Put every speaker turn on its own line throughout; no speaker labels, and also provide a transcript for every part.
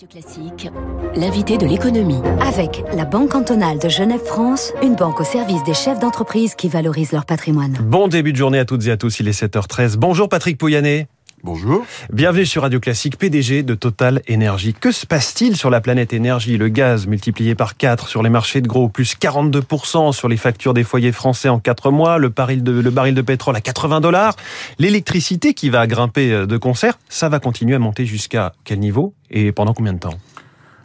Radio Classique, l'invité de l'économie.
Avec la Banque cantonale de Genève-France, une banque au service des chefs d'entreprise qui valorisent leur patrimoine.
Bon début de journée à toutes et à tous, il est 7h13. Bonjour Patrick Pouyanné.
Bonjour.
Bienvenue sur Radio Classique, PDG de Total Énergie. Que se passe-t-il sur la planète énergie? Le gaz multiplié par 4 sur les marchés de gros, plus 42% sur les factures des foyers français en 4 mois, le baril de, le baril de pétrole à 80 dollars, l'électricité qui va grimper de concert, ça va continuer à monter jusqu'à quel niveau et pendant combien de temps?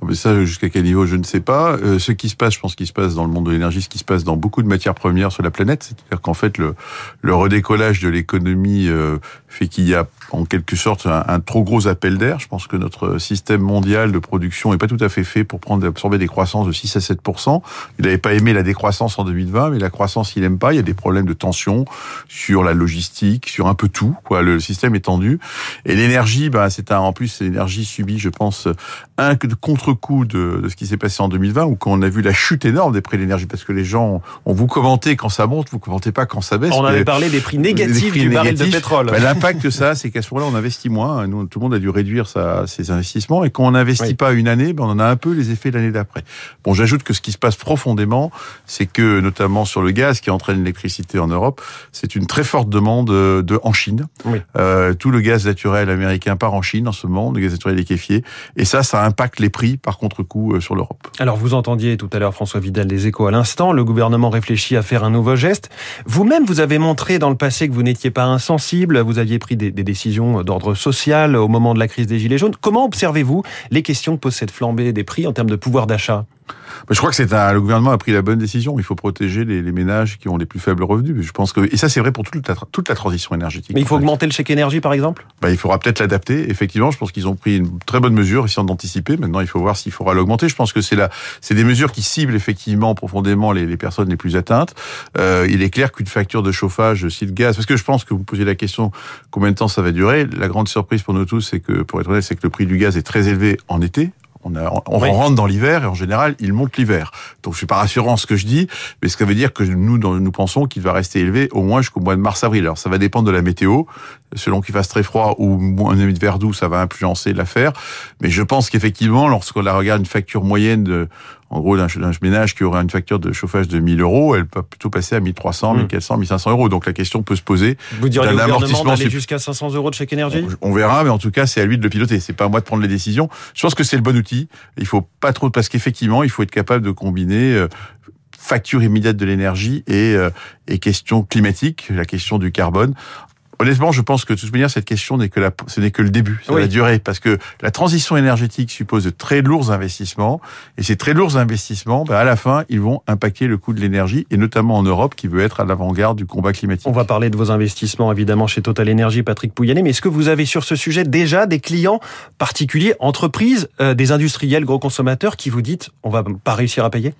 Oh, mais ça, jusqu'à quel niveau, je ne sais pas. Euh, ce qui se passe, je pense qu'il se passe dans le monde de l'énergie, ce qui se passe dans beaucoup de matières premières sur la planète, c'est-à-dire qu'en fait, le, le redécollage de l'économie euh, fait qu'il y a en quelque sorte un, trop gros appel d'air. Je pense que notre système mondial de production est pas tout à fait fait pour prendre absorber des croissances de 6 à 7 Il n'avait pas aimé la décroissance en 2020, mais la croissance, il aime pas. Il y a des problèmes de tension sur la logistique, sur un peu tout. Quoi, le système est tendu. Et l'énergie, ben, c'est un, en plus, l'énergie subit, je pense, un contre-coup de, de, ce qui s'est passé en 2020, où quand on a vu la chute énorme des prix de l'énergie, parce que les gens, on vous commenté quand ça monte, vous commentez pas quand ça baisse.
On avait parlé des prix négatifs du baril de pétrole.
Ben, L'impact que ça, c'est qu'à ce moment-là, on investit moins. Nous, tout le monde a dû réduire sa, ses investissements. Et quand on n'investit pas une année, ben, on en a un peu les effets l'année d'après. Bon, j'ajoute que ce qui se passe profondément, c'est que, notamment sur le gaz qui entraîne l'électricité en Europe, c'est une très forte demande euh, de, en Chine. Oui. Euh, tout le gaz naturel américain part en Chine en ce moment, le gaz naturel liquéfié. Et ça, ça impacte les prix par contre-coup euh, sur l'Europe.
Alors, vous entendiez tout à l'heure François Vidal des Échos à l'instant. Le gouvernement réfléchit à faire un nouveau geste. Vous-même, vous avez montré dans le passé que vous n'étiez pas insensible. Vous aviez pris des, des décisions d'ordre social au moment de la crise des Gilets jaunes. Comment observez-vous les questions que pose cette flambée des prix en termes de pouvoir d'achat?
Je crois que c'est le gouvernement a pris la bonne décision. Il faut protéger les, les, ménages qui ont les plus faibles revenus. Je pense que et ça c'est vrai pour toute la, toute la transition énergétique.
Mais il faut augmenter le chèque énergie par exemple?
Bah, il faudra peut-être l'adapter. Effectivement, je pense qu'ils ont pris une très bonne mesure, essayant d'anticiper. Maintenant, il faut voir s'il faudra l'augmenter. Je pense que c'est là, c'est des mesures qui ciblent effectivement profondément les, les personnes les plus atteintes. Euh, il est clair qu'une facture de chauffage, si le gaz, parce que je pense que vous posez la question combien de temps ça va durer? La grande surprise pour nous tous, c'est que pour être honnête, c'est que le prix du gaz est très élevé en été on, on rentre dans l'hiver et en général, il monte l'hiver. Donc, je suis pas rassurant ce que je dis, mais ce que veut dire que nous, nous pensons qu'il va rester élevé au moins jusqu'au mois de mars-avril. Alors, ça va dépendre de la météo. Selon qu'il fasse très froid ou un hiver doux, ça va influencer l'affaire. Mais je pense qu'effectivement, lorsqu'on la regarde une facture moyenne de, en gros, d'un ménage qui aurait une facture de chauffage de 1000 euros, elle peut plutôt passer à 1300, 1400, 1500 euros. Donc la question peut se poser.
Vous diriez au amortissement d'aller jusqu'à 500 euros de chèque énergie?
On verra, mais en tout cas, c'est à lui de le piloter. C'est pas à moi de prendre les décisions. Je pense que c'est le bon outil. Il faut pas trop, parce qu'effectivement, il faut être capable de combiner euh, facture immédiate de l'énergie et, euh, et question climatique, la question du carbone. Honnêtement, je pense que de toute manière, cette question n'est que la, ce n'est que le début, c'est la durée, parce que la transition énergétique suppose de très lourds investissements, et ces très lourds investissements, ben, à la fin, ils vont impacter le coût de l'énergie, et notamment en Europe, qui veut être à l'avant-garde du combat climatique.
On va parler de vos investissements, évidemment, chez Total Energy, Patrick Pouyanné, mais est-ce que vous avez sur ce sujet déjà des clients particuliers, entreprises, euh, des industriels, gros consommateurs, qui vous dites, on va pas réussir à payer?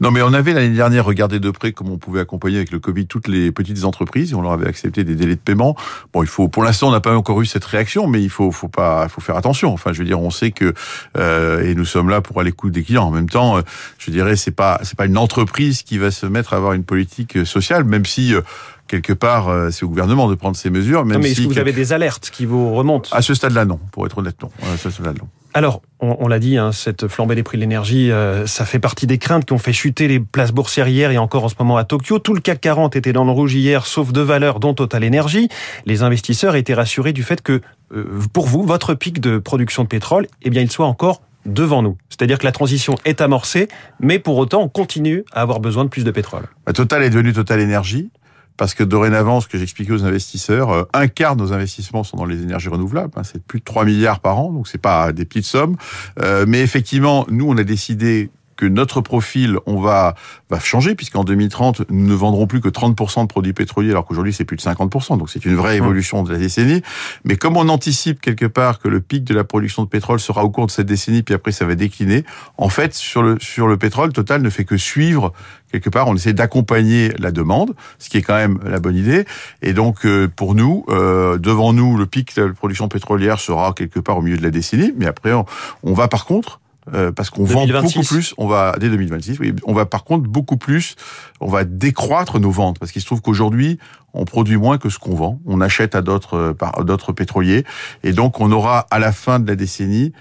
Non, mais on avait l'année dernière regardé de près comment on pouvait accompagner avec le Covid toutes les petites entreprises et on leur avait accepté des délais de paiement. Bon, il faut, pour l'instant, on n'a pas encore eu cette réaction, mais il faut, faut pas, faut faire attention. Enfin, je veux dire, on sait que euh, et nous sommes là pour aller l'écoute des clients. En même temps, euh, je dirais, c'est pas, c'est pas une entreprise qui va se mettre à avoir une politique sociale, même si euh, quelque part, euh, c'est au gouvernement de prendre ces mesures. Même
non, mais
est-ce
que vous avez des alertes qui vous remontent?
À ce stade-là, non. Pour être honnête, non. À ce stade-là, non.
Alors, on, on l'a dit, hein, cette flambée des prix de l'énergie, euh, ça fait partie des craintes qui ont fait chuter les places boursières hier et encore en ce moment à Tokyo. Tout le CAC 40 était dans le rouge hier, sauf deux valeurs, dont Total Energy. Les investisseurs étaient rassurés du fait que, euh, pour vous, votre pic de production de pétrole, eh bien, il soit encore devant nous. C'est-à-dire que la transition est amorcée, mais pour autant, on continue à avoir besoin de plus de pétrole.
Total est devenu Total Energy parce que dorénavant, ce que j'expliquais aux investisseurs, euh, un quart de nos investissements sont dans les énergies renouvelables. Hein, c'est plus de 3 milliards par an, donc c'est pas des petites sommes. Euh, mais effectivement, nous, on a décidé que notre profil, on va, va changer, puisqu'en 2030, nous ne vendrons plus que 30% de produits pétroliers, alors qu'aujourd'hui, c'est plus de 50%. Donc, c'est une vraie mmh. évolution de la décennie. Mais comme on anticipe quelque part que le pic de la production de pétrole sera au cours de cette décennie, puis après, ça va décliner, en fait, sur le, sur le pétrole, Total ne fait que suivre quelque part, on essaie d'accompagner la demande, ce qui est quand même la bonne idée. Et donc, euh, pour nous, euh, devant nous, le pic de la production pétrolière sera quelque part au milieu de la décennie. Mais après, on va par contre euh, parce qu'on vend beaucoup plus. On va dès 2026. Oui, on va par contre beaucoup plus. On va décroître nos ventes parce qu'il se trouve qu'aujourd'hui on produit moins que ce qu'on vend. On achète à d'autres d'autres pétroliers et donc on aura à la fin de la décennie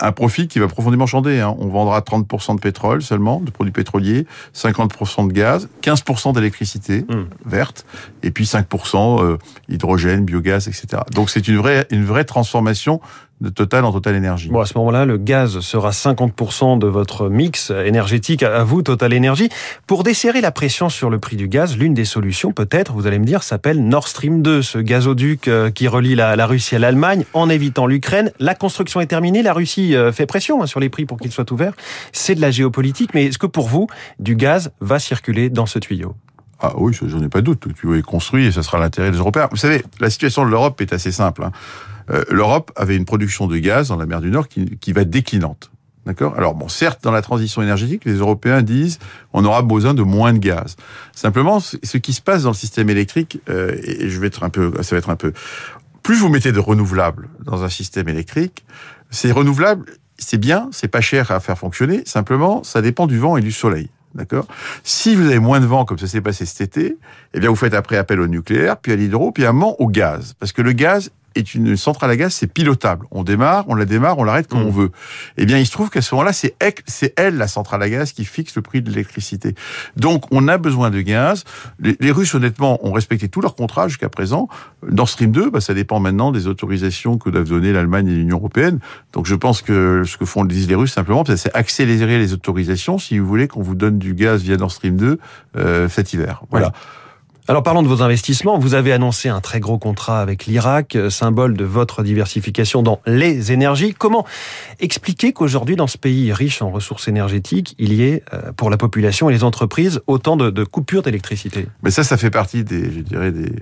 un profit qui va profondément changer. Hein. On vendra 30% de pétrole seulement, de produits pétroliers, 50% de gaz, 15% d'électricité mmh. verte, et puis 5% hydrogène, biogaz, etc. Donc c'est une vraie une vraie transformation de Total en Total Énergie.
Bon, à ce moment-là, le gaz sera 50% de votre mix énergétique à vous, Total Énergie. Pour desserrer la pression sur le prix du gaz, l'une des solutions, peut-être, vous allez me dire, s'appelle Nord Stream 2, ce gazoduc euh, qui relie la, Russie à l'Allemagne en évitant l'Ukraine. La construction est terminée, la Russie euh, fait pression hein, sur les prix pour qu'il soit ouvert. C'est de la géopolitique, mais est-ce que pour vous, du gaz va circuler dans ce tuyau?
Ah oui, j'en ai pas de doute. Le tuyau est construit et ça sera l'intérêt des Européens. Vous savez, la situation de l'Europe est assez simple. Hein. Euh, l'Europe avait une production de gaz dans la mer du Nord qui, qui va déclinante. D'accord? Alors bon, certes, dans la transition énergétique, les Européens disent on aura besoin de moins de gaz. Simplement, ce qui se passe dans le système électrique, euh, et je vais être un peu, ça va être un peu, plus vous mettez de renouvelables dans un système électrique, ces renouvelables, c'est bien, c'est pas cher à faire fonctionner. Simplement, ça dépend du vent et du soleil. D'accord? Si vous avez moins de vent, comme ça s'est passé cet été, eh bien, vous faites après appel au nucléaire, puis à l'hydro, puis à un moment au gaz. Parce que le gaz est une centrale à gaz, c'est pilotable. On démarre, on la démarre, on l'arrête quand on mm. veut. Eh bien, il se trouve qu'à ce moment-là, c'est elle, la centrale à gaz, qui fixe le prix de l'électricité. Donc, on a besoin de gaz. Les, Russes, honnêtement, ont respecté tous leurs contrats jusqu'à présent. Dans Stream 2, bah, ça dépend maintenant des autorisations que doivent donner l'Allemagne et l'Union européenne. Donc, je pense que ce que font disent les Russes simplement, c'est accélérer les autorisations si vous voulez qu'on vous donne du gaz via Nord Stream 2 euh, cet hiver. Voilà.
Alors parlons de vos investissements. Vous avez annoncé un très gros contrat avec l'Irak, euh, symbole de votre diversification dans les énergies. Comment expliquer qu'aujourd'hui, dans ce pays riche en ressources énergétiques, il y ait, euh, pour la population et les entreprises, autant de, de coupures d'électricité?
Mais ça, ça fait partie des, je dirais, des,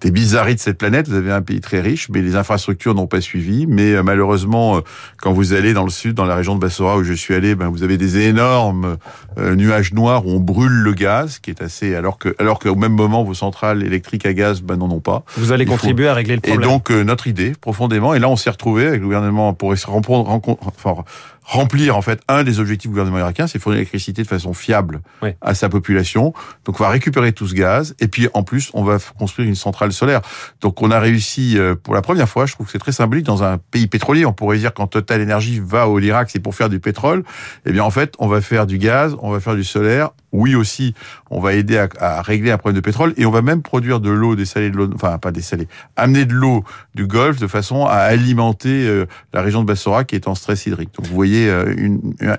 des bizarreries de cette planète. Vous avez un pays très riche, mais les infrastructures n'ont pas suivi. Mais euh, malheureusement, euh, quand vous allez dans le sud, dans la région de Bassora où je suis allé, ben, vous avez des énormes euh, nuages noirs où on brûle le gaz, qui est assez alors que alors qu'au même moment vos centrales électriques à gaz ben, n'en ont pas.
Vous allez contribuer à régler le problème.
Et donc notre idée, profondément, et là on s'est retrouvé avec le gouvernement pour se rencontrer, enfin, remplir en fait un des objectifs du gouvernement irakien, c'est fournir l'électricité de façon fiable à sa population. Donc on va récupérer tout ce gaz et puis en plus on va construire une centrale solaire. Donc on a réussi euh, pour la première fois, je trouve que c'est très symbolique dans un pays pétrolier. On pourrait dire quand Total Energy va au Irak, c'est pour faire du pétrole. Eh bien en fait, on va faire du gaz, on va faire du solaire. Oui aussi, on va aider à, à régler un problème de pétrole et on va même produire de l'eau dessalée, de l'eau, enfin pas dessalée, amener de l'eau du Golfe de façon à alimenter euh, la région de Bassora qui est en stress hydrique. Donc vous voyez euh,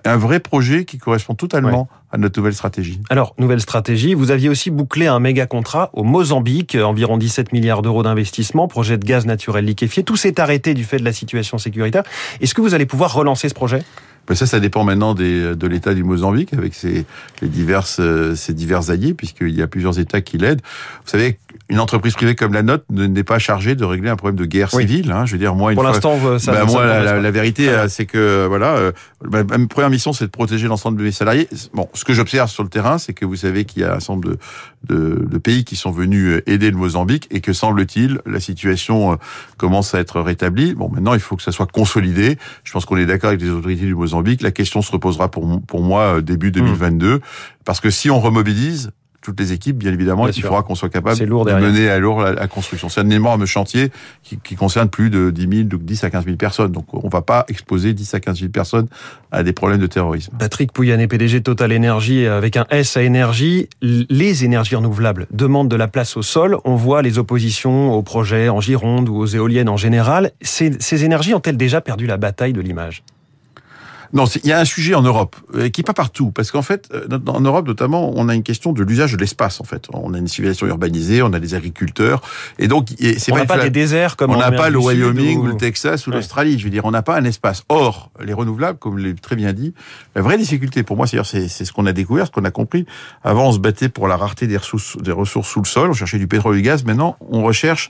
un vrai projet qui correspond totalement à notre nouvelle stratégie.
Alors, nouvelle stratégie, vous aviez aussi bouclé un méga contrat au Mozambique, environ 17 milliards d'euros d'investissement, projet de gaz naturel liquéfié. Tout s'est arrêté du fait de la situation sécuritaire. Est-ce que vous allez pouvoir relancer ce projet?
Ben ça, ça dépend maintenant de l'État du Mozambique avec ses, diverses, euh, ses divers alliés, puisqu'il y a plusieurs États qui l'aident. Vous savez, une entreprise privée comme la nôtre n'est pas chargée de régler un problème de guerre civile. Hein. Je veux dire, moi,
pour l'instant, ça.
Ben moi, la, la, vérité, c'est que voilà, euh, ma, première mission, c'est de protéger l'ensemble de mes salariés. Bon, ce que j'observe sur le terrain, c'est que vous savez qu'il y a un nombre de, de, de, pays qui sont venus euh, aider le Mozambique et que semble-t-il, la situation commence à être rétablie. Bon, maintenant, il faut que ça soit consolidé. Je pense qu'on est d'accord avec les autorités du Mozambique la question se reposera pour, pour moi euh, début 2022. Hmm. Parce que si on remobilise, toutes les équipes, bien évidemment, il faudra qu'on soit capable de mener à lourd la, construction. C'est un énorme chantier qui, qui, concerne plus de 10 000, de 10 à 15 000 personnes. Donc, on va pas exposer 10 à 15 000 personnes à des problèmes de terrorisme.
Patrick Pouyanné, PDG Total Énergie, avec un S à énergie. Les énergies renouvelables demandent de la place au sol. On voit les oppositions aux projets en Gironde ou aux éoliennes en général. Ces, ces énergies ont-elles déjà perdu la bataille de l'image?
Non, il y a un sujet en Europe euh, qui est pas partout, parce qu'en fait, euh, en Europe notamment, on a une question de l'usage de l'espace. En fait, on a une civilisation urbanisée, on a des agriculteurs, et donc
c'est on n'a pas des déserts comme
on n'a pas le Wyoming ou... le Texas ou l'Australie. Je veux dire, on n'a pas un espace. Or, les renouvelables, comme l'ai très bien dit, la vraie difficulté pour moi, c'est c'est ce qu'on a découvert, ce qu'on a compris. Avant, on se battait pour la rareté des ressources, des ressources sous le sol, on cherchait du pétrole et du gaz. Maintenant, on recherche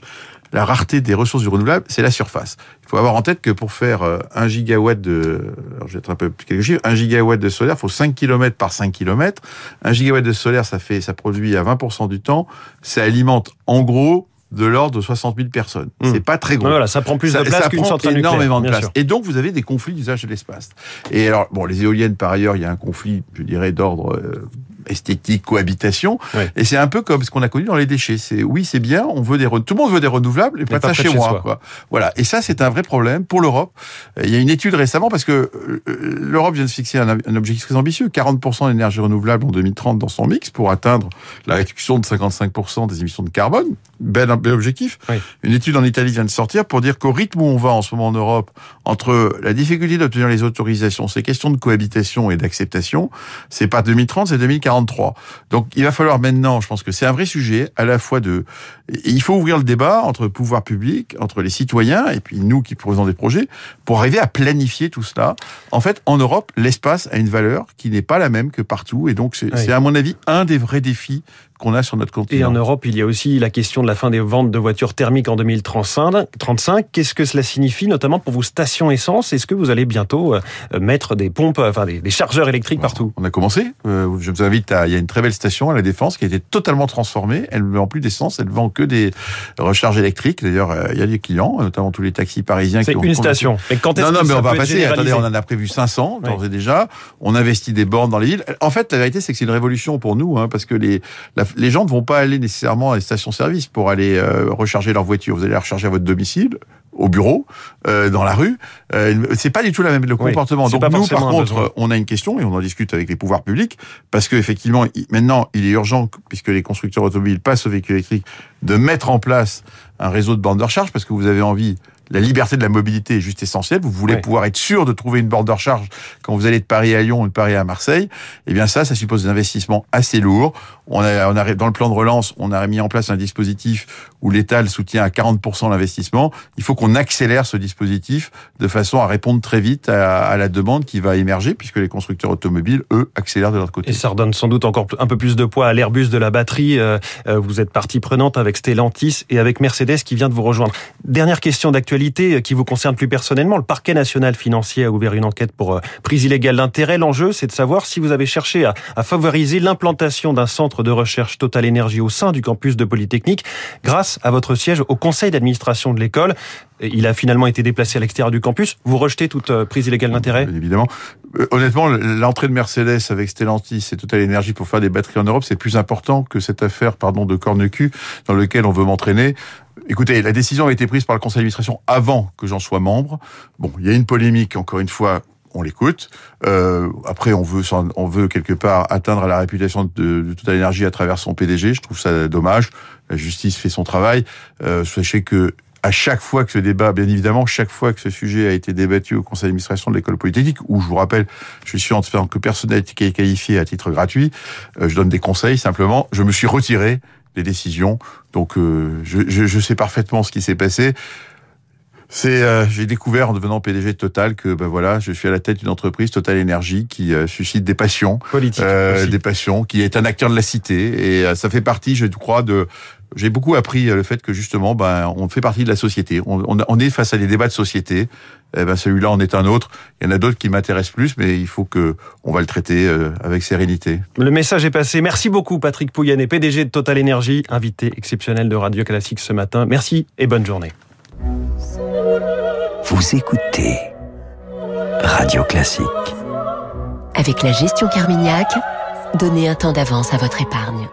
la rareté des ressources du renouvelable, c'est la surface. Il faut avoir en tête que pour faire euh, un gigawatt de, alors je vais être un peu plus quelque chose, un gigawatt de solaire, il faut 5 km par 5 km. Un gigawatt de solaire, ça fait, ça produit à 20% du temps. Ça alimente, en gros, de l'ordre de 60 000 personnes. Hmm. C'est pas très gros.
Voilà, ça prend plus de place qu'une centrale
énormément de place. Et donc, vous avez des conflits d'usage de l'espace. Et alors, bon, les éoliennes, par ailleurs, il y a un conflit, je dirais, d'ordre euh, esthétique, cohabitation. Et c'est un peu comme ce qu'on a connu dans les déchets. C'est oui, c'est bien, on veut des tout le monde veut des renouvelables, et pas de ça chez moi. Quoi. Voilà. Et ça, c'est un vrai problème pour l'Europe. Euh, Il y a une étude récemment parce que euh, l'Europe vient de fixer un, un objectif très ambitieux 40% d'énergie renouvelable en 2030 dans son mix pour atteindre la réduction de 55% des émissions de carbone. Bel, bel objectif.
Oui.
Une étude en Italie vient de sortir pour dire qu'au rythme où on va en ce moment en Europe, entre la difficulté d'obtenir les autorisations, ces questions de cohabitation et d'acceptation, c'est pas 2030, c'est 2043. Donc il va falloir maintenant, je pense que c'est un vrai sujet, à la fois de... et Il faut ouvrir le débat entre le pouvoir public, entre les citoyens, et puis nous qui proposons des projets, pour arriver à planifier tout cela. En fait, en Europe, l'espace a une valeur qui n'est pas la même que partout, et donc c'est
Oui.
c'est, à mon avis un des vrais défis qu'on a sur notre
Et en
continent.
Europe, il y a aussi la question de la fin des ventes de voitures thermiques en 2035. 35. Qu'est-ce que cela signifie, notamment pour vos stations essence? Est-ce que vous allez bientôt euh, mettre des pompes, enfin des, des chargeurs électriques partout?
On a commencé. Euh, je vous invite à. Il y a une très belle station à la Défense qui a été totalement transformée. Elle ne vend plus d'essence, elle vend que des recharges électriques. D'ailleurs, euh, il y a des clients, notamment tous les taxis parisiens.
C'est
qui ont
une station. Mais quand est-ce
Non, non, mais on va passer. Attendez, on en a prévu 500 d'ores
Oui.
et déjà. On investit des bornes dans les villes. En fait, la vérité, c'est que c'est une révolution pour nous, hein, parce que les la- les gens ne vont pas aller nécessairement à les stations-service pour aller euh, recharger leur voiture. Vous allez la recharger à votre domicile, au bureau, euh, dans la rue. Euh, c'est pas du tout la même le
Oui,
comportement. Donc nous, par contre, on a une question et on en discute avec les pouvoirs publics parce que effectivement, maintenant, il est urgent, puisque les constructeurs automobiles passent aux véhicules électriques, de mettre en place un réseau de bornes de recharge parce que vous avez envie. La liberté de la mobilité est juste essentielle. Vous voulez pouvoir être sûr de trouver une borne de recharge quand vous allez de Paris à Lyon ou de Paris à Marseille. Eh bien, ça, ça suppose des investissements assez lourds. On a, on a, dans le plan de relance, on a mis en place un dispositif où l'État le soutient à 40% l'investissement. Il faut qu'on accélère ce dispositif de façon à répondre très vite à, à la demande qui va émerger puisque les constructeurs automobiles, eux, accélèrent de leur côté.
Et ça redonne sans doute encore un peu plus de poids à l'Airbus de la batterie. Euh, euh, Vous êtes partie prenante avec Stellantis et avec Mercedes qui vient de vous rejoindre. Dernière question d'actualité qui vous concerne plus personnellement. Le parquet national financier a ouvert une enquête pour euh, prise illégale d'intérêt. L'enjeu, c'est de savoir si vous avez cherché à, favoriser l'implantation d'un centre de recherche Total Énergie au sein du campus de Polytechnique grâce à votre siège au conseil d'administration de l'école. Il a finalement été déplacé à l'extérieur du campus. Vous rejetez toute euh, prise illégale d'intérêt?
Évidemment. Euh, honnêtement, l'entrée de Mercedes avec Stellantis et Total Energy pour faire des batteries en Europe, c'est plus important que cette affaire, pardon, de corne-cul dans lequel on veut m'entraîner. Écoutez, la décision a été prise par le conseil d'administration avant que j'en sois membre. Bon, il y a une polémique, encore une fois, on l'écoute. Euh, après, on veut, quelque part atteindre la réputation de, de Total Energy à travers son PDG. Je trouve ça dommage. La justice fait son travail. Euh, sachez que à chaque fois que ce débat, bien évidemment, chaque fois que ce sujet a été débattu au conseil d'administration de l'école polytechnique, où je vous rappelle, je suis en tant que personnalité qualifiée à titre gratuit, euh, je donne des conseils simplement. Je me suis retiré des décisions, donc euh, je, je, je sais parfaitement ce qui s'est passé. C'est, euh, j'ai découvert en devenant PDG de Total que ben voilà, je suis à la tête d'une entreprise Total Énergie qui euh, suscite des passions, euh, des passions, qui est un acteur de la cité et ça fait partie, je crois, de. J'ai beaucoup appris euh, le fait que justement, ben, on fait partie de la société. On, on, on est face à des débats de société. Eh ben, celui-là en est un autre. Il y en a d'autres qui m'intéressent plus, mais il faut que on va le traiter euh, avec sérénité.
Le message est passé. Merci beaucoup Patrick Pouyanné, PDG de Total Energy, invité exceptionnel de Radio Classique ce matin. Merci et bonne journée.
Vous écoutez Radio Classique.
Avec la gestion Carmignac, donnez un temps d'avance à votre épargne.